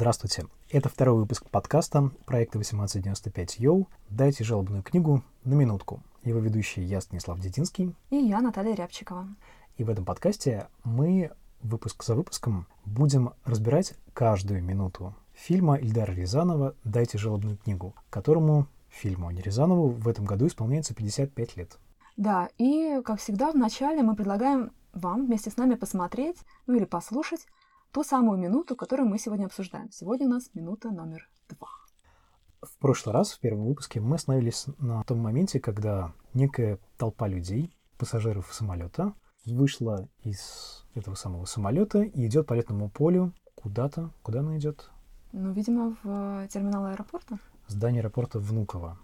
Здравствуйте. Это второй выпуск подкаста проекта 1895 Йоу «Дайте жалобную книгу на минутку». Его ведущий я, Станислав Детинский. И я, Наталья Рябчикова. И в этом подкасте мы выпуск за выпуском будем разбирать каждую минуту фильма Ильдара Рязанова «Дайте жалобную книгу», которому фильму, а не Рязанову, в этом году исполняется 55 лет. Да, и, как всегда, вначале мы предлагаем вам вместе с нами посмотреть, ну или послушать ту самую минуту, которую мы сегодня обсуждаем. Сегодня у нас минута номер два. В прошлый раз, в первом выпуске, мы остановились на том моменте, когда некая толпа людей, пассажиров самолета, вышла из этого самого самолета и идет по летному полю куда-то. Куда она идет? Ну, видимо, в терминал аэропорта. Здание аэропорта Внуково.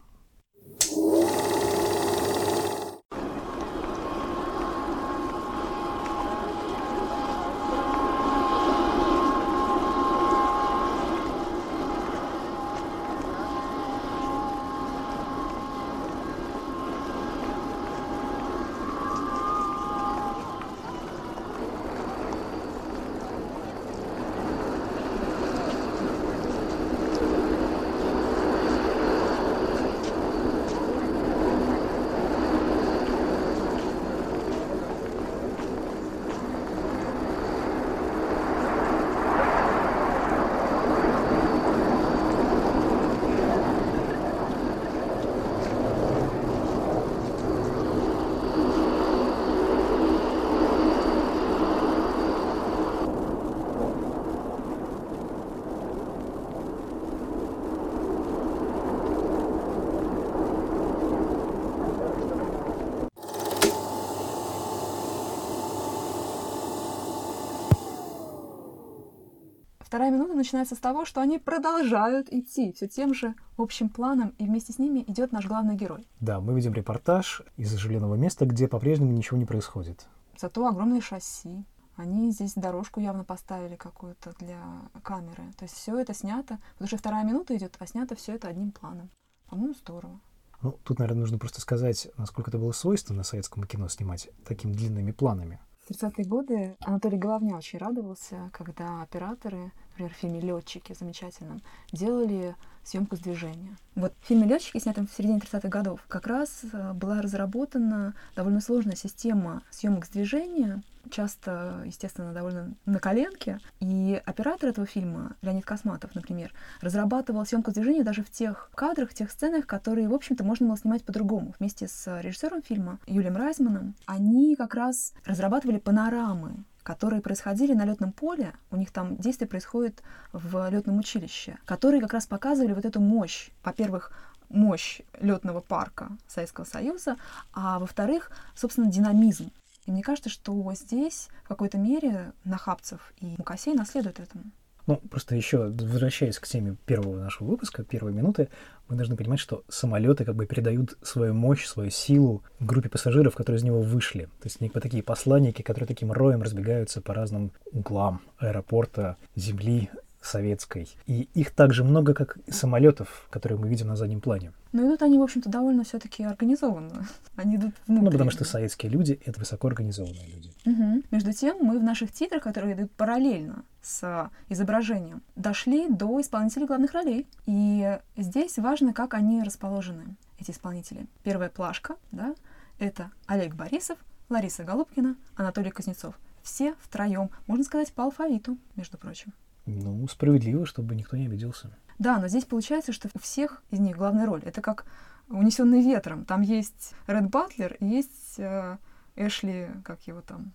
Вторая минута начинается с того, что они продолжают идти все тем же общим планом, и вместе с ними идет наш главный герой. Да, мы видим репортаж из оживленного места, где по-прежнему ничего не происходит. Зато огромные шасси. Они здесь дорожку явно поставили какую-то для камеры. То есть все это снято, потому что вторая минута идет, а снято все это одним планом. По-моему, здорово. Ну, тут, наверное, нужно просто сказать, насколько это было свойственно советскому кино снимать такими длинными планами. В 30-е годы Анатолий Головня очень радовался, когда операторы, например, в фильме «Летчики» замечательном, делали съемку с движения. Вот в фильме «Летчики», снятом в середине 30-х годов, как раз э, была разработана довольно сложная система съемок с движения, часто, естественно, довольно на коленке. И оператор этого фильма, Леонид Косматов, например, разрабатывал съемку с движения даже в тех кадрах, в тех сценах, которые, в общем-то, можно было снимать по-другому. Вместе с режиссером фильма Юлием Райзманом они как раз разрабатывали панорамы которые происходили на летном поле, у них там действие происходит в летном училище, которые как раз показывали вот эту мощь, во-первых, мощь летного парка Советского Союза, а во-вторых, собственно, динамизм и мне кажется, что здесь в какой-то мере Нахапцев и Мукасей наследуют этому. Ну, просто еще возвращаясь к теме первого нашего выпуска, первой минуты, мы должны понимать, что самолеты как бы передают свою мощь, свою силу группе пассажиров, которые из него вышли. То есть некие такие посланники, которые таким роем разбегаются по разным углам аэропорта, земли, советской. И их также много, как самолетов, которые мы видим на заднем плане. Но идут они, в общем-то, довольно все-таки организованно. Они идут внутрь. Ну, потому что советские люди — это высоко организованные люди. Угу. Между тем, мы в наших титрах, которые идут параллельно с изображением, дошли до исполнителей главных ролей. И здесь важно, как они расположены, эти исполнители. Первая плашка, да, это Олег Борисов, Лариса Голубкина, Анатолий Кузнецов. Все втроем, можно сказать, по алфавиту, между прочим. Ну, справедливо, чтобы никто не обиделся. Да, но здесь получается, что у всех из них главная роль. Это как унесенный ветром. Там есть Ред Батлер и есть э, Эшли, как его там.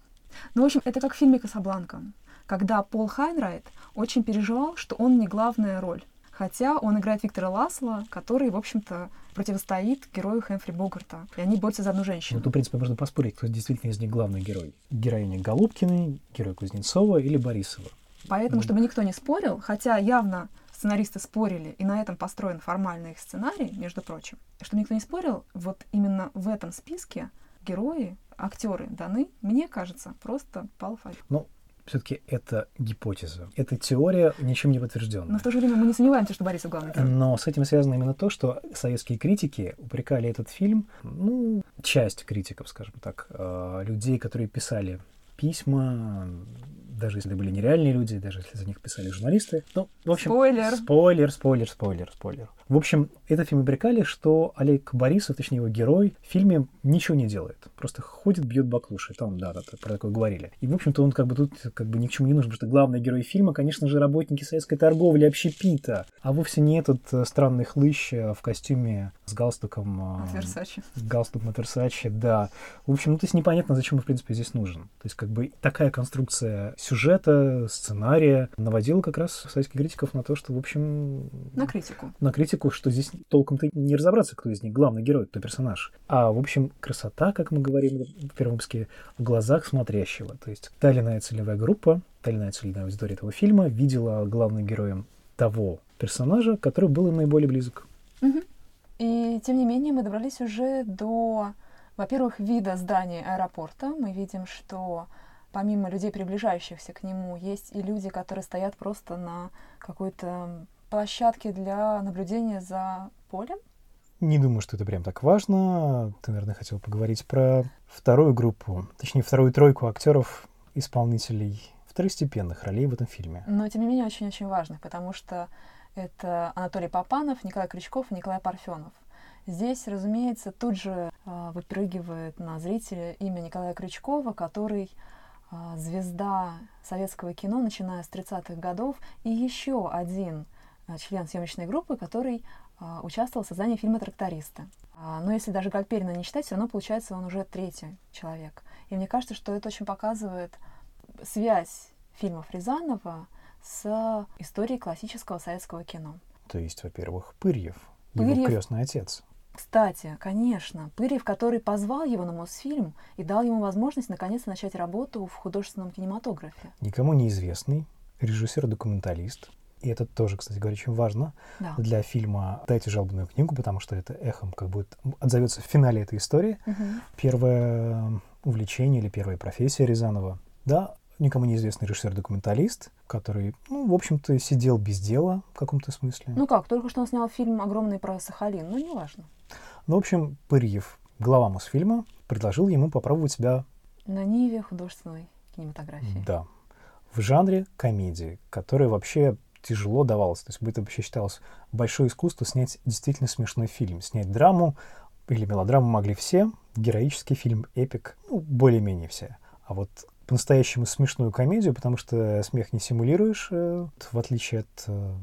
Ну, в общем, это как в фильме «Касабланка», когда Пол Хайнрайт очень переживал, что он не главная роль. Хотя он играет Виктора Ласла, который, в общем-то, противостоит герою Хэмфри Богарта. И они борются за одну женщину. Ну, тут, в принципе, можно поспорить, кто действительно из них главный герой. Героиня Голубкиной, герой Кузнецова или Борисова. Поэтому, чтобы никто не спорил, хотя явно сценаристы спорили, и на этом построен формальный их сценарий, между прочим, чтобы никто не спорил, вот именно в этом списке герои, актеры даны, мне кажется, просто по алфавиту. Ну, все-таки это гипотеза. Это теория ничем не подтвержденная. Но в то же время мы не сомневаемся, что Борисов главный герой. Но с этим связано именно то, что советские критики упрекали этот фильм, ну, часть критиков, скажем так, э, людей, которые писали письма, даже если были нереальные люди, даже если за них писали журналисты. Ну, в общем... Спойлер. Спойлер, спойлер, спойлер, спойлер. В общем, это фильм обрекали, что Олег Борисов, точнее его герой, в фильме ничего не делает. Просто ходит, бьет баклуши. Там, да, да, про такое говорили. И, в общем-то, он как бы тут как бы ни к чему не нужен, потому что главный герой фильма, конечно же, работники советской торговли, общепита, а вовсе не этот э, странный хлыщ э, в костюме с галстуком. Версачи. Галстук от Версачи, да. В общем, ну, то есть непонятно, зачем он, в принципе, здесь нужен. То есть, как бы, такая конструкция сюжета, сценария наводила как раз советских критиков на то, что, в общем... На критику. На критику, что здесь толком-то не разобраться, кто из них главный герой, кто персонаж. А, в общем, красота, как мы говорим в первом выпуске, в глазах смотрящего. То есть, та или иная целевая группа, та или иная целевая аудитория этого фильма видела главным героем того персонажа, который был им наиболее близок. Угу. И тем не менее мы добрались уже до, во-первых, вида здания аэропорта. Мы видим, что помимо людей, приближающихся к нему, есть и люди, которые стоят просто на какой-то площадке для наблюдения за полем. Не думаю, что это прям так важно. Ты, наверное, хотел поговорить про вторую группу, точнее, вторую тройку актеров, исполнителей второстепенных ролей в этом фильме. Но, тем не менее, очень-очень важных, потому что это Анатолий Попанов, Николай Крючков и Николай Парфенов. Здесь, разумеется, тут же э, выпрыгивает на зрителя имя Николая Крючкова, который э, звезда советского кино, начиная с 30-х годов, и еще один э, член съемочной группы, который э, участвовал в создании фильма «Трактористы». Э, но если даже Гальперина не считать, все равно получается он уже третий человек. И мне кажется, что это очень показывает связь фильмов Рязанова с историей классического советского кино. То есть, во-первых, Пырьев, Пырьев, его крестный отец. Кстати, конечно, Пырьев, который позвал его на Мосфильм и дал ему возможность наконец начать работу в художественном кинематографе. Никому неизвестный режиссер-документалист. И это тоже, кстати говоря, очень важно да. для фильма «Дайте жалобную книгу», потому что это эхом как будет отзовется в финале этой истории. Угу. Первое увлечение или первая профессия Рязанова. Да, никому неизвестный режиссер-документалист, который, ну, в общем-то, сидел без дела в каком-то смысле. Ну как, только что он снял фильм огромный про Сахалин, ну, неважно. Ну, в общем, Пырьев, глава Мосфильма, предложил ему попробовать себя... На ниве художественной кинематографии. Да. В жанре комедии, которая вообще тяжело давалась. То есть это вообще считалось большое искусство снять действительно смешной фильм. Снять драму или мелодраму могли все, героический фильм, эпик, ну, более-менее все. А вот по-настоящему смешную комедию, потому что смех не симулируешь, э, в отличие от... Э,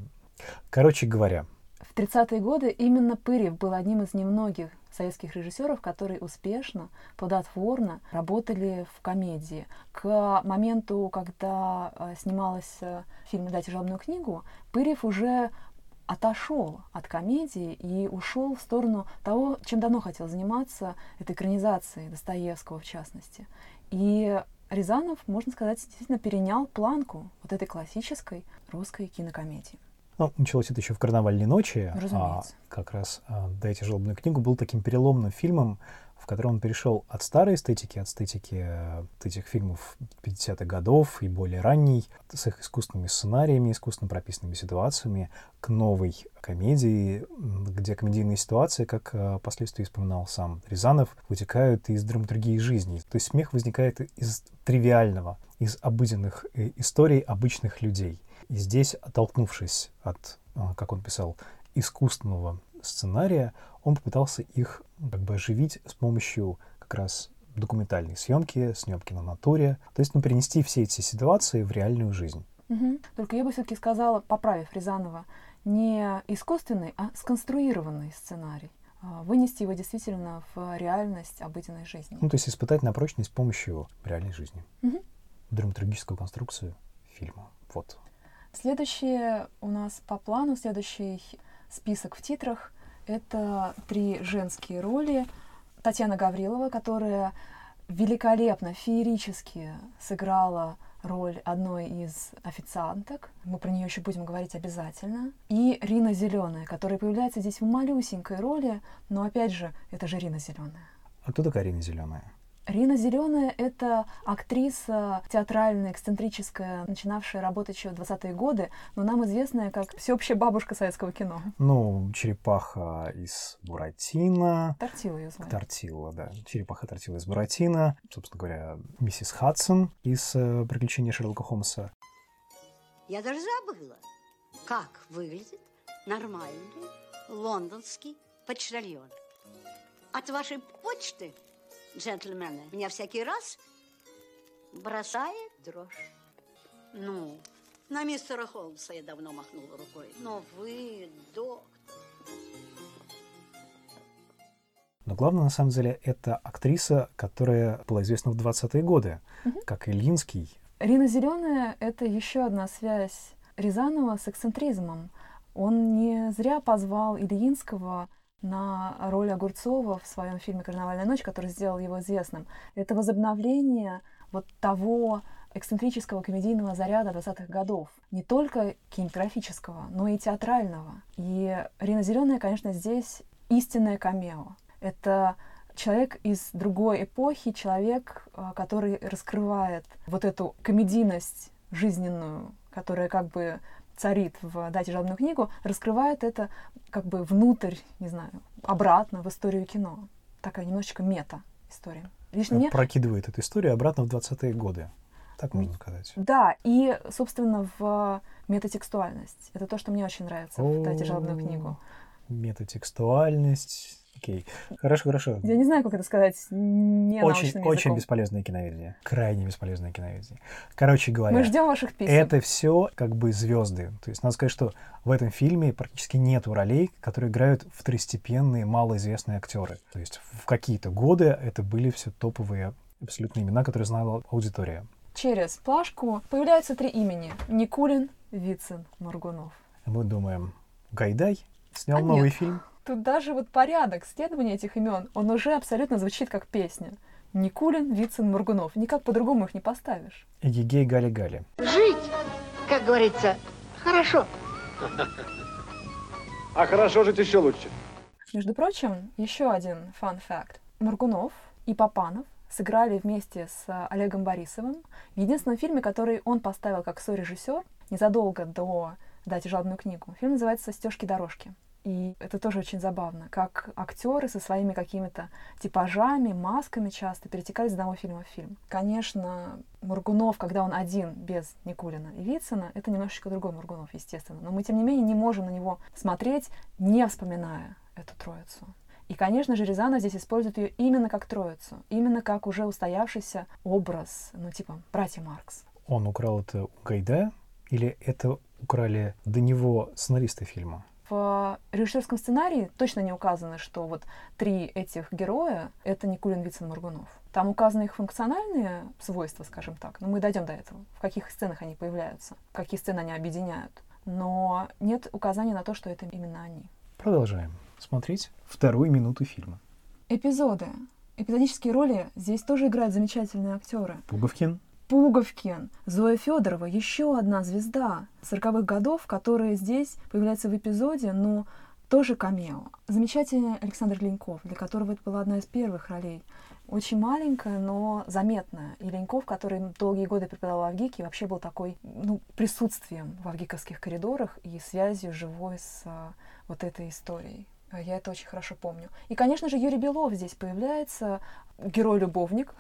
короче говоря. В 30-е годы именно Пырев был одним из немногих советских режиссеров, которые успешно, плодотворно работали в комедии. К моменту, когда э, снималась фильм «Дайте жалобную книгу», Пырев уже отошел от комедии и ушел в сторону того, чем давно хотел заниматься, это экранизацией Достоевского в частности. И Рязанов, можно сказать, действительно перенял планку вот этой классической русской кинокомедии. Ну, началось это еще в «Карнавальной ночи». Разумеется. А как раз а, «Дайте жалобную книгу» был таким переломным фильмом, в котором он перешел от старой эстетики, от эстетики э, этих фильмов 50-х годов и более ранней, с их искусственными сценариями, искусственно прописанными ситуациями, к новой комедии, где комедийные ситуации, как э, впоследствии вспоминал сам Рязанов, вытекают из драматургии жизни. То есть смех возникает из тривиального, из обыденных э, историй обычных людей. И здесь, оттолкнувшись от, как он писал, искусственного сценария, он попытался их как бы оживить с помощью как раз документальной съемки, съемки на натуре, то есть ну, перенести все эти ситуации в реальную жизнь. Угу. Только я бы все-таки сказала, поправив Рязанова, не искусственный, а сконструированный сценарий. А, вынести его действительно в реальность обыденной жизни. Ну, то есть испытать на прочность с помощью реальной жизни. Угу. Драматургическую конструкцию фильма. Вот. Следующее у нас по плану, следующий список в титрах это три женские роли. Татьяна Гаврилова, которая великолепно, феерически сыграла роль одной из официанток. Мы про нее еще будем говорить обязательно. И Рина Зеленая, которая появляется здесь в малюсенькой роли, но опять же, это же Рина Зеленая. А кто такая Рина Зеленая? Рина Зеленая — это актриса театральная, эксцентрическая, начинавшая работать еще в 20-е годы, но нам известная как всеобщая бабушка советского кино. Ну, черепаха из Буратино. Тортила ее звали. Тортила, да. Черепаха Тортила из Буратино. Собственно говоря, миссис Хадсон из э, «Приключения Шерлока Холмса». Я даже забыла, как выглядит нормальный лондонский почтальон. От вашей почты джентльмены, меня всякий раз бросает дрожь. Ну, на мистера Холмса я давно махнула рукой. Но вы, доктор... Но главное, на самом деле, это актриса, которая была известна в 20-е годы, угу. как Ильинский. Рина Зеленая — это еще одна связь Рязанова с эксцентризмом. Он не зря позвал Ильинского на роль Огурцова в своем фильме «Карнавальная ночь», который сделал его известным. Это возобновление вот того эксцентрического комедийного заряда 20-х годов. Не только кинематографического, но и театрального. И Рина Зеленая, конечно, здесь истинное камео. Это человек из другой эпохи, человек, а, который раскрывает вот эту комедийность жизненную, которая как бы царит в «Дайте жалобную книгу», раскрывает это как бы внутрь, не знаю, обратно в историю кино. Такая немножечко мета-история. Лично мне... Прокидывает эту историю обратно в 20-е годы. Так можно сказать. Да, и, собственно, в метатекстуальность. Это то, что мне очень нравится в «Дайте жалобную книгу». Метатекстуальность, Окей. Хорошо, хорошо. Я не знаю, как это сказать не Очень, очень бесполезное киноведение. Крайне бесполезное киноведение. Короче говоря. Мы ждем ваших писем. Это все как бы звезды. То есть надо сказать, что в этом фильме практически нет ролей, которые играют второстепенные, малоизвестные актеры. То есть в какие-то годы это были все топовые абсолютно имена, которые знала аудитория. Через плашку появляются три имени. Никулин, Вицин, Моргунов. Мы думаем, Гайдай снял а новый нет. фильм. Тут даже вот порядок следования этих имен, он уже абсолютно звучит как песня. Никулин, Вицин, Мургунов. Никак по-другому их не поставишь. Егей Гали-Гали. Жить, как говорится, хорошо. А хорошо жить еще лучше. Между прочим, еще один фан-факт. Мургунов и Папанов сыграли вместе с Олегом Борисовым в единственном фильме, который он поставил как сорежиссер незадолго до «Дайте жалобную книгу». Фильм называется «Стежки-дорожки». И это тоже очень забавно, как актеры со своими какими-то типажами, масками часто перетекали из одного фильма в фильм. Конечно, Мургунов, когда он один, без Никулина и Вицина, это немножечко другой Мургунов, естественно. Но мы, тем не менее, не можем на него смотреть, не вспоминая эту троицу. И, конечно же, Рязанов здесь использует ее именно как троицу, именно как уже устоявшийся образ, ну, типа, братья Маркс. Он украл это у Гайдая или это украли до него сценаристы фильма? В режиссерском сценарии точно не указано, что вот три этих героя — это Никулин, Вицин, Моргунов. Там указаны их функциональные свойства, скажем так, но мы дойдем до этого. В каких сценах они появляются, какие сцены они объединяют. Но нет указания на то, что это именно они. Продолжаем смотреть вторую минуту фильма. Эпизоды. Эпизодические роли здесь тоже играют замечательные актеры. Пуговкин. Пуговкин, Зоя Федорова, еще одна звезда 40-х годов, которая здесь появляется в эпизоде, но тоже камео. Замечательный Александр Леньков, для которого это была одна из первых ролей. Очень маленькая, но заметная. И Леньков, который долгие годы преподавал в Авгике, вообще был такой ну, присутствием в авгиковских коридорах и связью живой с а, вот этой историей. Я это очень хорошо помню. И, конечно же, Юрий Белов здесь появляется, герой-любовник,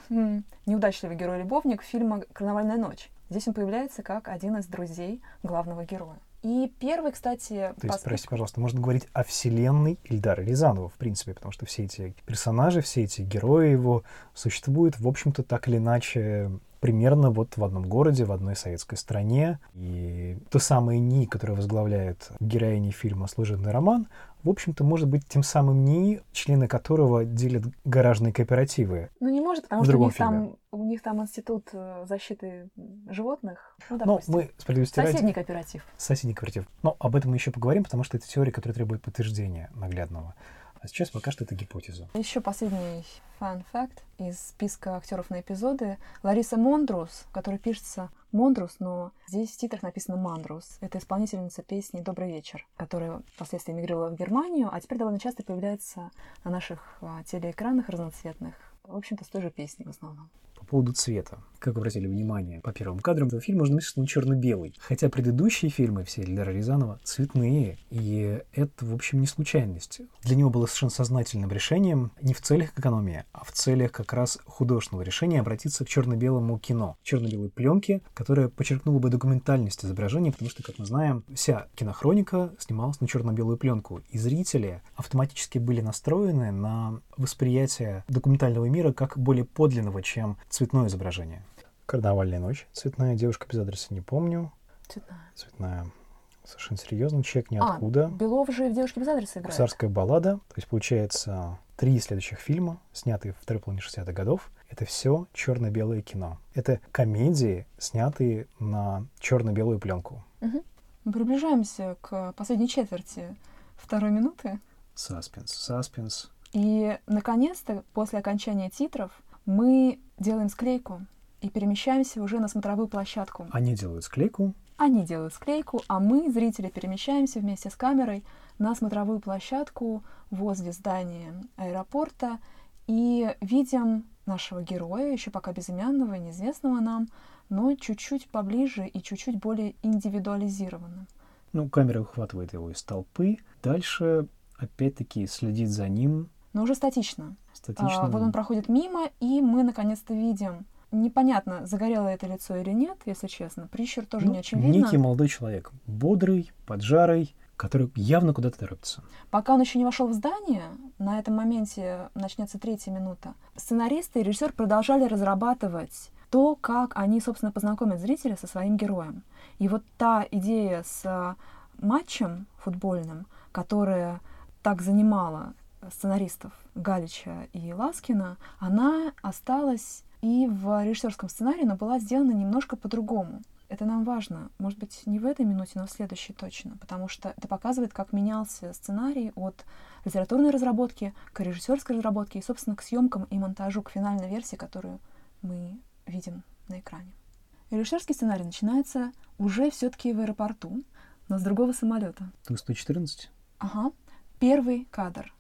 неудачливый герой-любовник фильма «Карнавальная ночь». Здесь он появляется как один из друзей главного героя. И первый, кстати... То есть, простите, пожалуйста, можно говорить о вселенной Ильдара Рязанова, в принципе, потому что все эти персонажи, все эти герои его существуют, в общем-то, так или иначе примерно вот в одном городе, в одной советской стране. И то самое НИИ, которое возглавляет героини фильма «Служебный роман», в общем-то, может быть тем самым НИИ, члены которого делят гаражные кооперативы. Ну, не может, потому что у них, там, у них там институт э, защиты животных. Ну, Но мы справедливости Соседний кооператив. Соседний кооператив. Но об этом мы еще поговорим, потому что это теория, которая требует подтверждения наглядного. А сейчас пока что это гипотеза. Еще последний fact из списка актеров на эпизоды. Лариса Мондрус, которая пишется Мондрус, но здесь в титрах написано Мандрус. Это исполнительница песни «Добрый вечер», которая впоследствии эмигрировала в Германию, а теперь довольно часто появляется на наших а, телеэкранах разноцветных В общем-то, с той же песней в основном. По поводу цвета. Как вы обратили внимание, по первым кадрам этого фильма можно что он черно-белый. Хотя предыдущие фильмы все Эльдара Рязанова цветные. И это, в общем, не случайность. Для него было совершенно сознательным решением не в целях экономии, а в целях как раз художественного решения обратиться к черно-белому кино. Черно-белой пленке, которая подчеркнула бы документальность изображения, потому что, как мы знаем, вся кинохроника снималась на черно-белую пленку. И зрители автоматически были настроены на восприятие документального мира как более подлинного, чем цветное изображение. Карнавальная ночь. Цветная девушка без адреса не помню. Цветная. Цветная. Совершенно серьезно. Человек А, ниоткуда. Белов же в «Девушке без адреса» играет. Гусарская баллада. То есть, получается, три следующих фильма, снятые в второй половине 60-х годов, это все черно-белое кино. Это комедии, снятые на черно-белую пленку. Мы приближаемся к последней четверти второй минуты. Саспенс, саспенс. И, наконец-то, после окончания титров, мы делаем склейку и перемещаемся уже на смотровую площадку. Они делают склейку. Они делают склейку, а мы, зрители, перемещаемся вместе с камерой на смотровую площадку возле здания аэропорта и видим нашего героя, еще пока безымянного неизвестного нам, но чуть-чуть поближе и чуть-чуть более индивидуализированно. Ну, камера ухватывает его из толпы. Дальше, опять-таки, следит за ним Но уже статично. статично. А, вот он проходит мимо, и мы наконец-то видим. Непонятно, загорело это лицо или нет, если честно. Прищур тоже Ну, не очень видно. Некий молодой человек. Бодрый, поджарый, который явно куда-то торопится. Пока он еще не вошел в здание, на этом моменте начнется третья минута, сценаристы и режиссер продолжали разрабатывать то, как они, собственно, познакомят зрителя со своим героем. И вот та идея с а, матчем футбольным, которая так занимала сценаристов Галича и Ласкина, она осталась и в режиссерском сценарии, но была сделана немножко по-другому. Это нам важно. Может быть, не в этой минуте, но в следующей точно. Потому что это показывает, как менялся сценарий от литературной разработки к режиссерской разработке и, собственно, к съемкам и монтажу, к финальной версии, которую мы видим на экране. Режиссерский сценарий начинается уже все-таки в аэропорту, но с другого самолета. Ту-114. Ага. Первый кадр.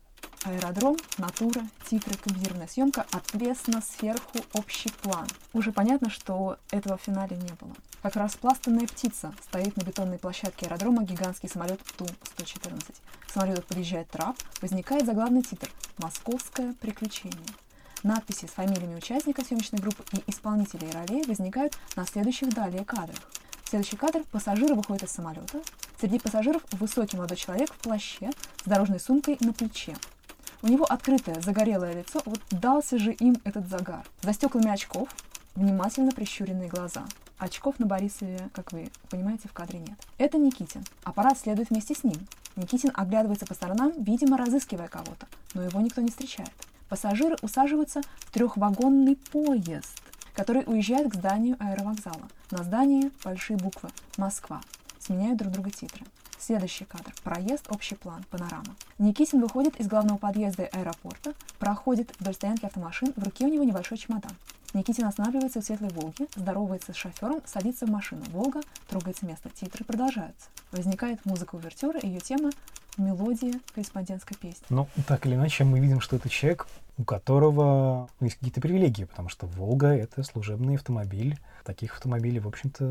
Аэродром, натура, титры, компьютерная съемка, ответственно сверху общий план. Уже понятно, что этого в финале не было. Как распластанная птица стоит на бетонной площадке аэродрома гигантский самолет Ту-114. К самолету подъезжает трап, возникает заглавный титр «Московское приключение». Надписи с фамилиями участников съемочной группы и исполнителей ролей возникают на следующих далее кадрах. Следующий кадр. Пассажиры выходят из самолета. Среди пассажиров высокий молодой человек в плаще с дорожной сумкой на плече. У него открытое, загорелое лицо. Вот дался же им этот загар. За стеклами очков внимательно прищуренные глаза. Очков на Борисове, как вы понимаете, в кадре нет. Это Никитин. Аппарат следует вместе с ним. Никитин оглядывается по сторонам, видимо, разыскивая кого-то, но его никто не встречает. Пассажиры усаживаются в трехвагонный поезд, который уезжает к зданию аэровокзала. На здании большие буквы «Москва». Сменяют друг друга титры. Следующий кадр. Проезд, общий план, панорама. Никитин выходит из главного подъезда аэропорта, проходит вдоль стоянки автомашин, в руке у него небольшой чемодан. Никитин останавливается у светлой «Волги», здоровается с шофером, садится в машину. «Волга» трогается с места. Титры продолжаются. Возникает музыка увертюры, ее тема — мелодия корреспондентской песни. Ну, так или иначе, мы видим, что это человек, у которого есть какие-то привилегии, потому что «Волга» — это служебный автомобиль. Таких автомобилей, в общем-то,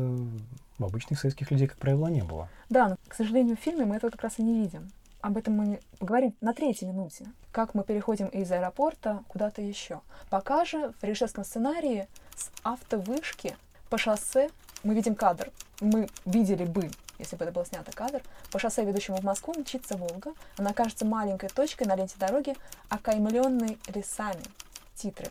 у обычных советских людей, как правило, не было. Да, но, к сожалению, в фильме мы этого как раз и не видим. Об этом мы поговорим на третьей минуте. Как мы переходим из аэропорта куда-то еще. Пока же в режиссерском сценарии с автовышки по шоссе мы видим кадр. Мы видели бы, если бы это был снято кадр, по шоссе, ведущему в Москву, мчится Волга. Она кажется маленькой точкой на ленте дороги, окаймленной лесами. Титры.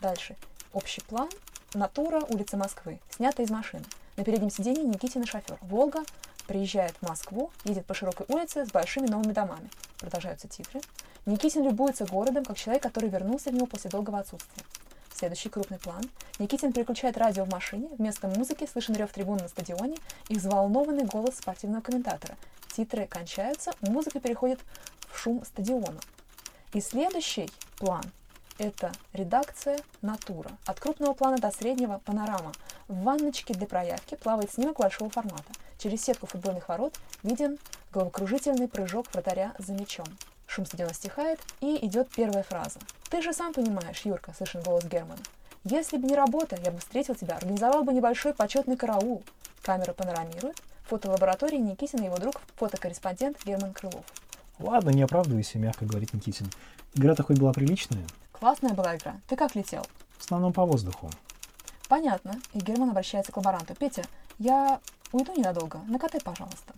Дальше. Общий план. Натура, улица Москвы. Снято из машины. На переднем сиденье Никитин и шофер. Волга приезжает в Москву, едет по широкой улице с большими новыми домами. Продолжаются титры. Никитин любуется городом, как человек, который вернулся в него после долгого отсутствия. Следующий крупный план. Никитин переключает радио в машине. Вместо музыки слышен рев трибун на стадионе и взволнованный голос спортивного комментатора. Титры кончаются, музыка переходит в шум стадиона. И следующий план – это редакция «Натура». От крупного плана до среднего – панорама. В ванночке для проявки плавает снимок большого формата. Через сетку футбольных ворот виден головокружительный прыжок вратаря за мячом. Шум стадиона стихает, и идет первая фраза. «Ты же сам понимаешь, Юрка», — слышен голос Германа. «Если бы не работа, я бы встретил тебя, организовал бы небольшой почетный караул». Камера панорамирует. Фотолаборатории Никитин и его друг, фотокорреспондент Герман Крылов. Ладно, не оправдывайся, мягко говорит Никитин. Игра-то хоть была приличная, Классная была игра. Ты как летел? в основном по воздуху. Понятно. И Герман обращается к лаборанту. Петя, я уйду ненадолго. Накатай, пожалуйста.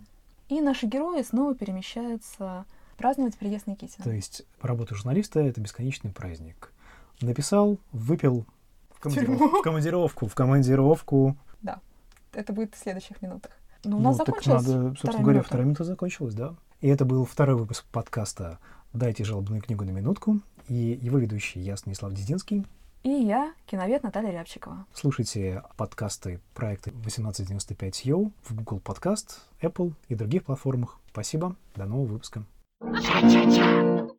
И наши герои снова перемещаются праздновать приезд Никитина. То есть работа журналиста — это бесконечный праздник. Написал, выпил командировку, в командировку, в командировку. Это будет в следующих минутах. Ну, у Ну, нас так закончилась надо, собственно вторая говоря, минута. вторая минута закончилась, да. И это был второй выпуск подкаста «Дайте жалобную книгу на минутку». И его ведущий я, Станислав Дединский. И я, киновед Наталья Рябчикова. Слушайте подкасты проекта 1895 Йоу в Google Podcast, Apple и других платформах. Спасибо. До нового выпуска. Ча-ча-ча.